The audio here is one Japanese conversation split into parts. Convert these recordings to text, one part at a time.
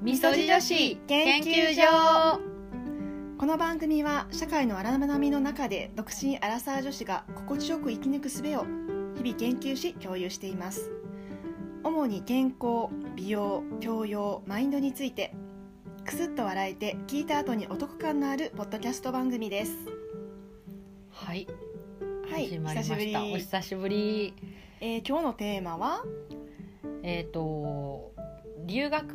みそじ女子研究所。この番組は社会の荒波の中で独身アラサー女子が心地よく生き抜く術を日々研究し共有しています。主に健康美容教養マインドについてくすっと笑えて聞いた後にお得感のあるポッドキャスト番組です。はい。はい始まりました。久しぶり。お久しぶり。えー今日のテーマは？えっ、と留学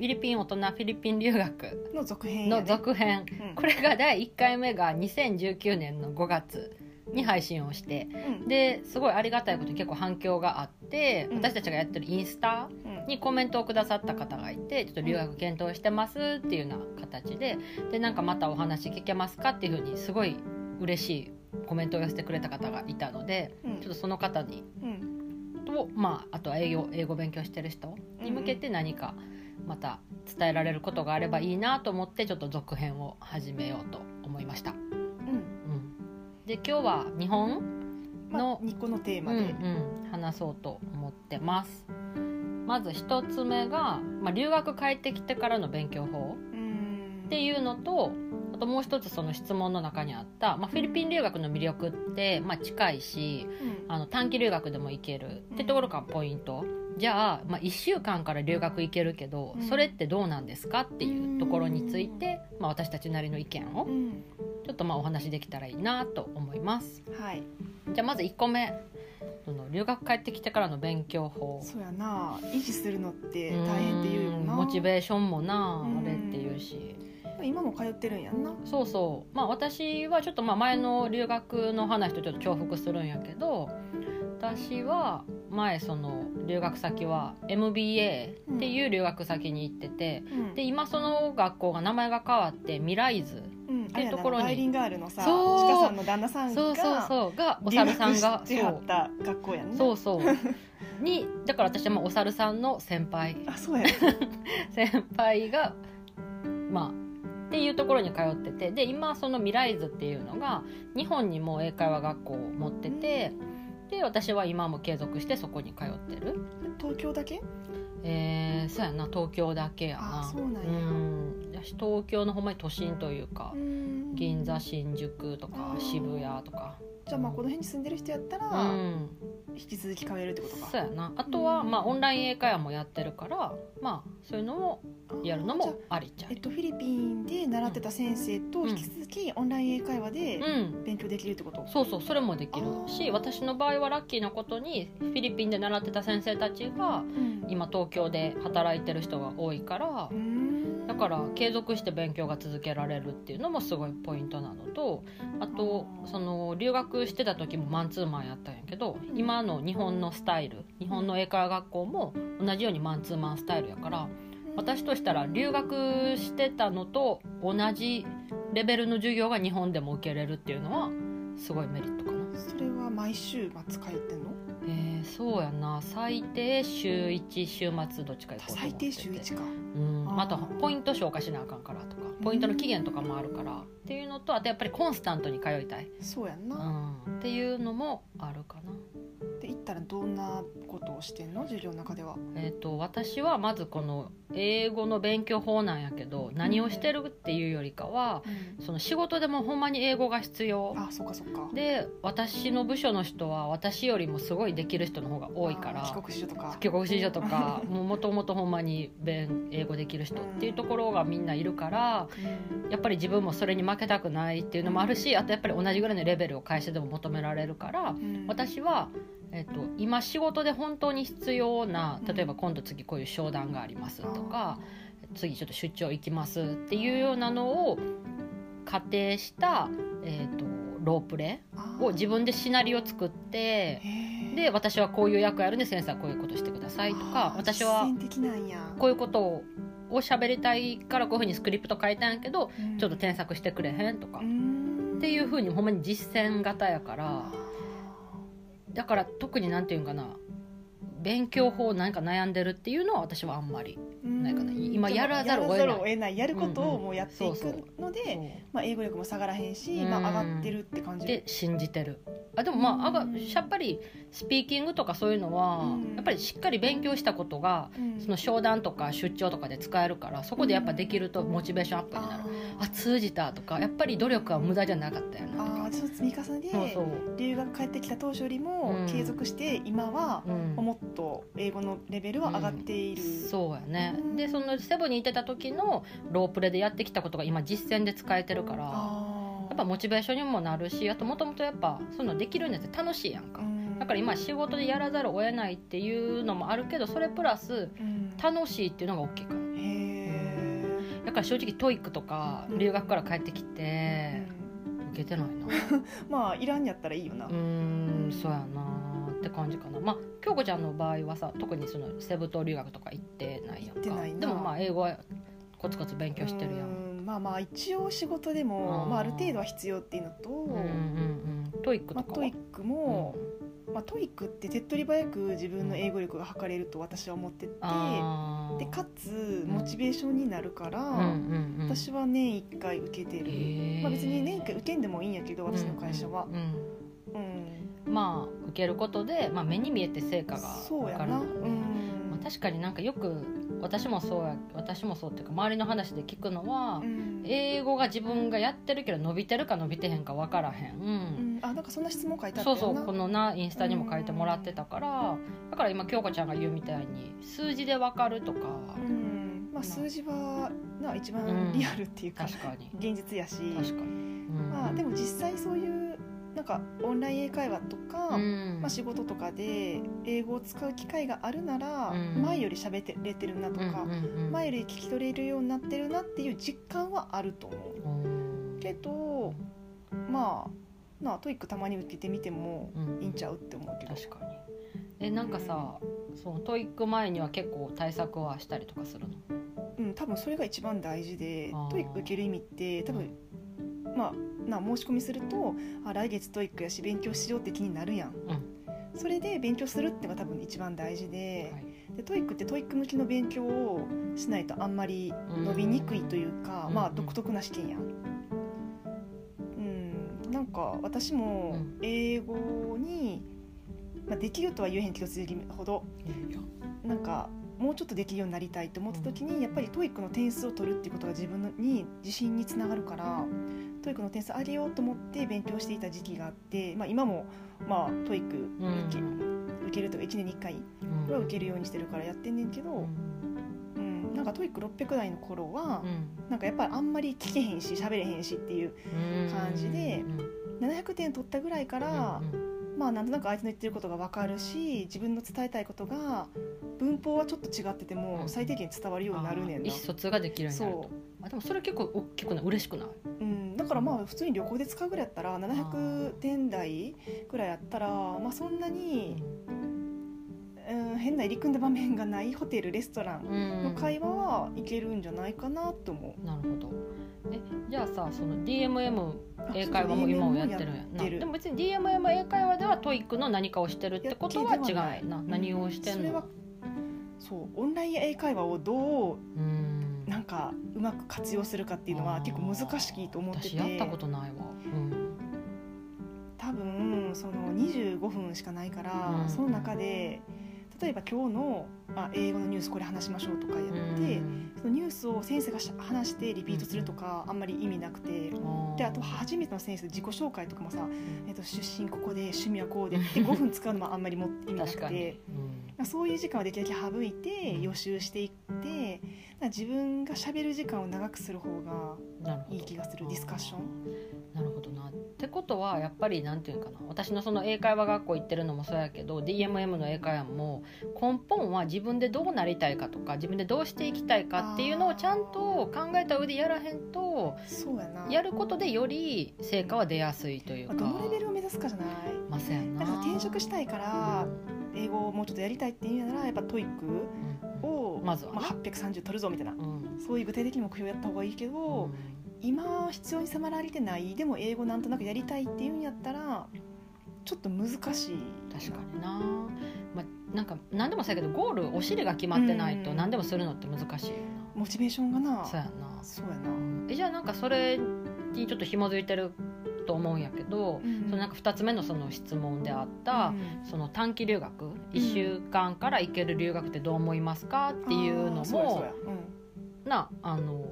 フィリピン大人フィリピン留学の続編やのね続編。うん。これが第1回目が2019年の5月に配信をしてうん。ですごいありがたいことに結構反響があって、うん。私たちがやってるインスタうん。にコメントをくださった方がいてちょっと留学検討してますっていうような形ででなんかまたお話聞けますかっていうふうにすごい嬉しいコメントを寄せてくれた方がいたのでうん。ちょっとその方にうんと、まあ、あとは英語英語勉強してる人に向けて何かまた伝えられることがあればいいなと思ってちょっと続編を始めようと思いました。うん。うん、で今日は日本まあの、2個のテーマうんで、うん、話そうと思ってます。まず一つ目が、まあ、留学帰ってきてからの勉強法。うん。っていうのとあともう一つその質問の中にあった、まあ、フィリピン留学の魅力って、まあ、近いしうん。あの短期留学でも行けるってところがポイント、じゃあ、まあ、1週間から留学行けるけど、うん。それってどうなんですかっていうところについて、まあ、私たちなりの意見をうん。ちょっとまあお話できたらいいなと思います。はい。じゃあまず1個目。その留学帰ってきてからの勉強法。そうやな。維持するのって大変って言うようん。なモチベーションもなうんあれっていうし今も通ってるんやんな。そうそう。まあ私はちょっとまあ前の留学の話とちょっと重複するんやけど私は前その留学先は MBA っていう留学先に行ってて、うん。で今その学校が名前が変わってミライズうん。っていうところにあれやなバイリンガールのさそう。ちかさんの旦那さんそうそうがそう。がお留猿さん学がしてはった学校やんな。そうそう。そうにだから私はまあお猿さんの先輩。あそうや 先輩がまあっていうところに通っててで今そのミライズっていうのが日本にも英会話学校を持っててで私は今も継続してそこに通ってる。東京だけ？えー、そうやな東京だけやな。あそうなんや。うん。東京のほんまに都心というかうん。銀座新宿とか渋谷とか。じゃあまあこの辺に住んでる人やったうらん。引き続き通えるってことか。そうやな。あとは、うん。まあ、オンライン英会話もやってるからまあそういうのをやるのもありっちゃあえっとフィリピンで習ってた先生と引き続きオンライン英会話でうん。勉強できるってこと？そうそうそれもできる。あしー私の場合はラッキーなことにフィリピンで習ってた先生たちがうん。今東京で働いてる人が多いからうん。だから継続して勉強が続けられるっていうのもすごいポイントなのとあとその留学してた時もマンツーマンやったんやけどうん。今の日本のスタイル日本の英会話学校も同じようにマンツーマンスタイルやから私としたら留学してたのと同じレベルの授業が日本でも受けれるっていうのはすごいメリットかな。それは毎週末通ってんの？えー、そうやな。最低週1週末どっちか行こうと思最ってて。低週1か。うん。あー。あとポイント消化しなあかんからとか。ポイントの期限とかもあるから。っていうのとあとやっぱりコンスタントに通いたい、そうやんうな、ん、っていうのもあるかな。で行ったらどんなことをしてんの？授業の中では。えー、と私はまずこの英語の勉強法なんやけど何をしてるっていうよりかはその仕事でもほんまに英語が必要。あそっかそっか。で私の部署の人は私よりもすごいできる人の方が多いから。あ帰国子女とか。帰国子女とか。もともとほんまに弁英語できる人っていうところがみんないるからうん。やっぱり自分もそれに負けたくないっていうのもあるしあとやっぱり同じぐらいのレベルを会社でも求められるからうん。私は、えっと、今仕事で本当に必要な例えば今度次こういう商談がありますとか次ちょっと出張行きますっていうようなのを仮定した、えっと、ロープレを自分でシナリオ作ってで私はこういう役やるんで先生はこういうことしてくださいとか私はこういうことをを喋りたいからこういうふうにスクリプト書いたんやけどうん。ちょっと添削してくれへんとか、うっんていうふうにほんまに実践型やから。だから特になんていうんかな勉強法何か悩んでるっていうのは私はあんまりないかな。うん今やらざるを得ない。やるを得ない。やることをもうやっていくので、まあ、英語力も下がらへんし、うん。まあ、上がってるって感じ。で信じてる。あでもまああがやっぱりスピーキングとかそういうのは、うん。やっぱりしっかり勉強したことがうん。その商談とか出張とかで使えるからそこでやっぱできるとモチベーションアップになる、あ通じたとかやっぱり努力は無駄じゃなかったよな。あーちょっと積み重ねでそうそう、留学帰ってきた当初よりもうん。継続して今はうん。もっと英語のレベルは上がっている、そうやね。うん。でそのセブンにいてた時のロープレでやってきたことが今実践で使えてるからあやっぱモチベーションにもなるしあともともとやっぱそういうのできるんやって楽しいやんかだから今仕事でやらざるを得ないっていうのもあるけどそれプラスうん。楽しいっていうのが大きいかも。へえ、だから正直 TOEIC とかうん。留学から帰ってきてうん受けてないな。まあいらんやったらいいよな、うーんそうやな。って感じかな。まあ京子ちゃんの場合はさ特にそのセブ島留学とか行ってないやんか。でもまあ英語はコツコツ勉強してるやん。うん。まあまあ一応仕事でも、うん。まあ、ある程度は必要っていうのと、うんうんうん。 TOEIC まあ、とかは。 TOEIC も、まあ、 TOEIC って手っ取り早く自分の英語力が測れると私は思ってて、でかつモチベーションになるから、私は年1回受けてる、まあ、別に年1回受けんでもいいんやけど私の会社は。う、ん。うん。うんまあ受けることで、まあ、目に見えて成果がそうやな、分かるのねうん。まあ、確かになんかよく私もそうや私もそうっていうか周りの話で聞くのは、うん。英語が自分がやってるけど伸びてるか伸びてへんか分からへん、うん。あなんかそんな質問書いてあったそうそうこのなインスタにも書いてもらってたからだから今京子ちゃんが言うみたいに数字で分かるとか、うん。まあ、数字はな一番うん。リアルっていうか、確かに。現実やし。確かに、うん。まあ、でも実際そういうなんかオンライン英会話とか、うん。まあ、仕事とかで英語を使う機会があるなら、うん。前より喋ってれてるなとか、前より聞き取れるようになってるなっていう実感はあると思う。うん。けどまあなあ TOEIC たまに受けてみてもうん。いいんちゃうって思うけど、確かに。えなんかさ、その TOEIC 前には結構対策はしたりとかするの？うん、多分それが一番大事で TOEIC 受ける意味って多分まあな申し込みするとあ来月 TOEIC やし勉強しようって気になるやん、それで勉強するってのが多分一番大事で,、はい。で TOEIC って TOEIC 向きの勉強をしないとあんまり伸びにくいというか、まあうん。うん独特な試験やん。うん、なんか私もうん英語に、まあ、できるとは言えへんけど次ほど。なんかもうちょっとできるようになりたいと思った時にやっぱり TOEIC の点数を取るっていうことが自分のに自信につながるから TOEIC の点数上げようと思って勉強していた時期があって、まあ、今もまあ TOEIC うん。受け,、受けるとか1年に1回うんは受けるようにしてるからやってんねんけど、うん。うん、なんか TOEIC 600台の頃はう、ん。なんかやっぱりあんまり聞けへんし喋れへんしっていう感じで700点取ったぐらいから、まあなんとなく相手の言ってることが分かるし自分の伝えたいことが文法はちょっと違っててもうん。最低限伝わるようになるねんな。意思。疎通ができるようになる。とそあでもそれ結構大きくない？嬉しくないうん、だからまあ普通に旅行で使うぐらいやったら700点台ぐらいやったらまあそんなに、うん、変な入り組んだ場面がないホテルレストランの会話はいけるんじゃないかなと思う。なるほど。えじゃあさその DMM あ英会話も今もやってるんやなでも別に DMM 英会話では TOEIC の何かをしてるってことは違うややってなうん何をしてんの？それはそうオンライン英会話をどううん。なんかうまく活用するかっていうのは結構難しいと思ってて。私やったことないわ。うん。多分その25分しかないから、うん。その中で例えば今日のあ英語のニュースこれ話しましょうとかやって、うん。そのニュースを先生がし話してリピートするとかあんまり意味なくて。であと初めての先生自己紹介とかもさ、えっと出身ここで趣味はこうでって 5分使うのもあんまりも意味なくて、そういう時間をできるだけ省いてうん。予習していって、自分がしゃべる時間を長くする方がいい気がするディスカッション。なるほどな。ってことはやっぱりなんていうかな。私のその英会話学校行ってるのもそうやけど DMM の英会話も根本は自分でどうなりたいかとか自分でどうしていきたいかっていうのをちゃんと考えた上でやらへんとやることでより成果は出やすいというか。まあどのレベルを目指すかじゃない。まあそうやんなだから転職したいから英語をもうちょっとやりたいっていうならやっぱ TOEIC うんを、まずはね。まあ、830取るぞみたいな。うん。そういう具体的な目標やった方がいいけど、今必要に迫られてないでも英語なんとなくやりたいっていうんやったらちょっと難しい。確かにな、まあ、なんか何でもそうやけどゴールお尻が決まってないとうん。何でもするのって難しいよモチベーションがな。なそうやんな。そうやな。えじゃあなんかそれにちょっと紐づいてると思うんやけど、うんそのなんか2つ目のその質問であった、その短期留学1週間から行ける留学ってどう思いますかっていうのもなあの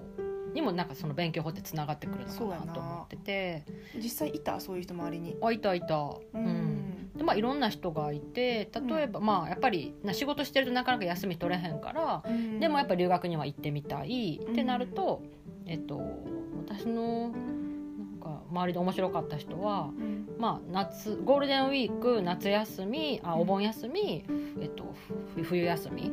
にもなんかその勉強法ってつながってくるのかなと思ってて。実際いた？そういう人周りに。あいたいた。ううん。でまあ、いろんな人がいて例えば、まあやっぱりな仕事してるとなかなか休み取れへんから、うん。でもやっぱ留学には行ってみたいってなると、えっと私の周りで面白かった人は、うん。まあ、夏ゴールデンウィーク夏休みあお盆休み、えっと、ふ冬休み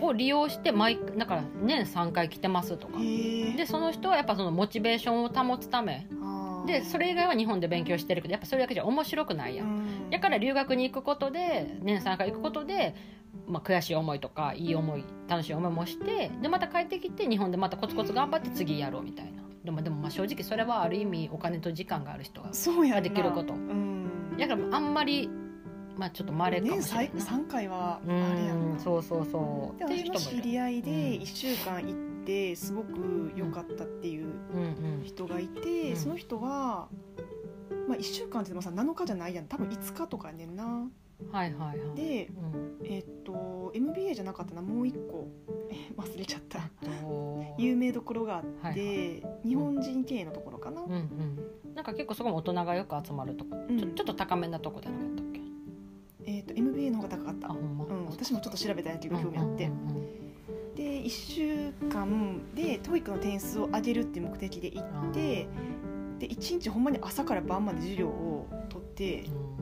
を利用して毎だから年3回来てますとか。でその人はやっぱそのモチベーションを保つため。でそれ以外は日本で勉強してるけどやっぱそれだけじゃ面白くないやん。だから留学に行くことで年3回行くことで、まあ、悔しい思いとかいい思い楽しい思いもしてでまた帰ってきて日本でまたコツコツ頑張って次やろうみたいなでもでもまあ正直それはある意味お金と時間がある人がそうやんな。できること。うん。だからあんまりまあちょっと稀かも年しれないな。3回はあうれやんな。んそうそうそう。でっていう私の知り合いでうん。1週間行ってすごく良かったっていう人がいて、うん。その人は、まあ、1週間ってでもさ7日じゃないやん。多分5日とかやねんなはいはいはい。でうん。えっと MBA じゃなかったな。もう一個。え忘れちゃった。えっと有名どころがあって、はい日本人経営のところかな、うんうん。なんか結構そこも大人がよく集まるとこ、うん。ちょちょっと高めなとこじゃなかったっけ？えっと MBA の方が高かった。あほんま、うん、私もちょっと調べたんやけど興味あって、うんうんうんで1週間で TOEIC の点数を上げるっていう目的で行ってで1日ほんまに朝から晩まで授業を取って、うん、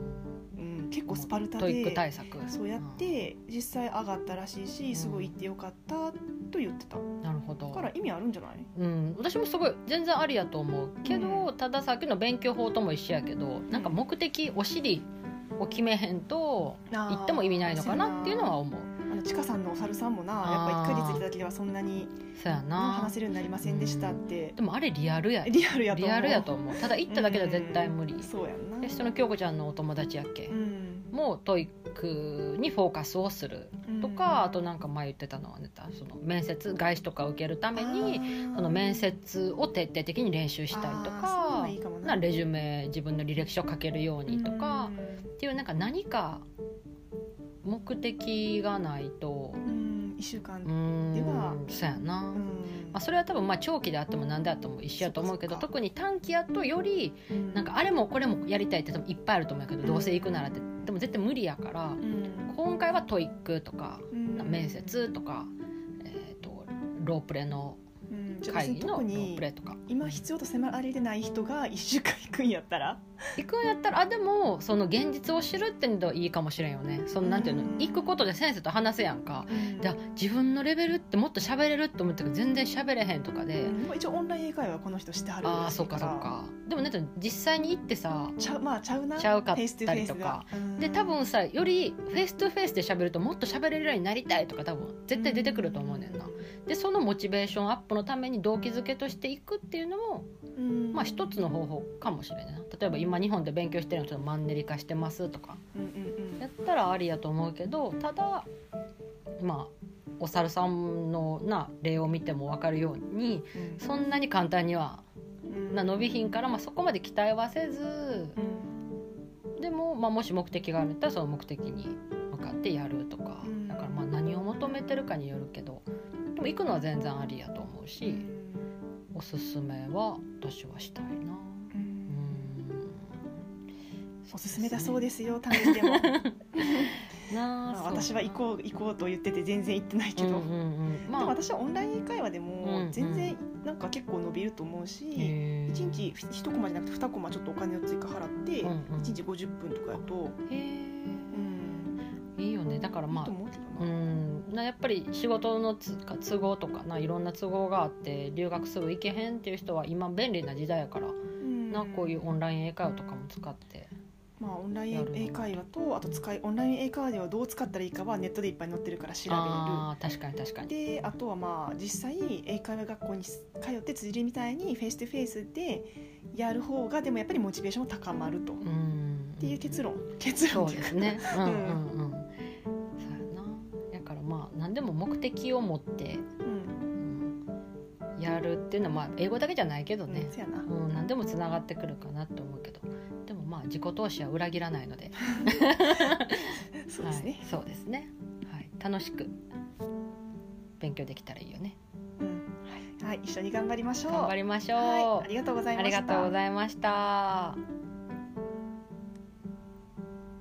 結構スパルタで対策。そうやって実際上がったらしいしすごい行ってよかったと言ってた。うんなるほど。だから意味あるんじゃない？うん、私もすごい全然ありやと思う。けど、うたださっきの勉強法とも一緒やけどなんか目的お尻を決めへんと行っても意味ないのかなっていうのは思う。あのちかさんのお猿さんもな。やっぱ1ヶ月いただけではそんなにそうやな話せるようになりませんでしたって。でもあれリアルやリアルやと思う。リアルやと思う。ただ行っただけでは絶対無理。うん。そうやんな。でその京子ちゃんのお友達やっけ、うん。もう TOEIC にフォーカスをする。とか、あとなんか前言ってたのはねその面接外資とか受けるためにその面接を徹底的に練習したりとかはいいかもな。なレジュメ自分の履歴書書けるようにとか、っていうなんか何か目的がないと。うん、うん、1週間ではそうやな、うん。まあ、それは多分まあ長期であっても何であっても一緒やと思うけど特に短期やとよりなんかあれもこれもやりたいって多分いっぱいあると思うけど、うん。どうせ行くならって。でも絶対無理やから、うん。今回は TOEIC とか、うん。面接とか、えー、とロープレの会議のロープレとか。今必要と迫られてない人が1週間行くんやったら行くんやったらあでもその現実を知るっていうのはいいかもしれんよね。そのなんていうのうん。行くことで先生と話せやんか。うん。じゃあ自分のレベルってもっと喋れるって思ってるけど全然喋れへんとかで、うん。まあ一応オンライン英会話はこの人してはるああそっかそっか。でもね実際に行ってさちゃうまあちゃうな。ちゃうかったりとか。うん。で多分さより face to face で喋るともっと喋れるようになりたいとか多分絶対出てくると思うねんな。でそのモチベーションアップのために動機づけとしていくっていうのもうん。まあ一つの方法かもしれないな。例えば今日本で勉強してるのちょっとマンネリ化してますとかやったらありやと思うけどただまあお猿さんのな例を見ても分かるようにうんそんなに簡単にはうんな伸びひんから、まあ、そこまで期待はせずうんでも、まあ、もし目的があるんだったらその目的に向かってやるとかうんだからまあ何を求めてるかによるけどでも行くのは全然ありやと思うしおすすめは私はしたいな。うんうんおすすめだそうですよ単位でも。なまあ私は行こう行こうと言ってて全然行ってないけど、うんうんうん。まあでも私はオンライン英会話でうんうもん。全然なんか結構伸びると思うし、へー1日1コマじゃなくて2コマちょっとお金を追加払って、うんうん。1日50分とかやと、へうん。えいいよね。だからまあいいと思うけどうな、ん。なやっぱり仕事のつか都合とかないろんな都合があって留学すぐ行けへんっていう人は今便利な時代やからうん。なこういうオンライン英会話とかも使ってまあ、オンライン英会話とあと使いオンライン英会話ではどう使ったらいいかはネットでいっぱい載ってるから調べあー確かに確かるに。であとはまあ実際英会話学校に通って辻りみたいに face to face でやる方がでもやっぱりモチベーションも高まると、っうん。ていう結論。結そ論ですね。うんうんうん。そうやな。だからまあ何でも目的を持って、うん。うんやるっていうのはまあ英語だけじゃないけどね、うん、何でもつながってくるかなと思うけど自己投資は裏切らないので。そうですね。はい、そうですね、はい、楽しく勉強できたらいいよね。うん。はい。一緒に頑張りましょう。頑張りましょう、はい。ありがとうございました。ありがとうございました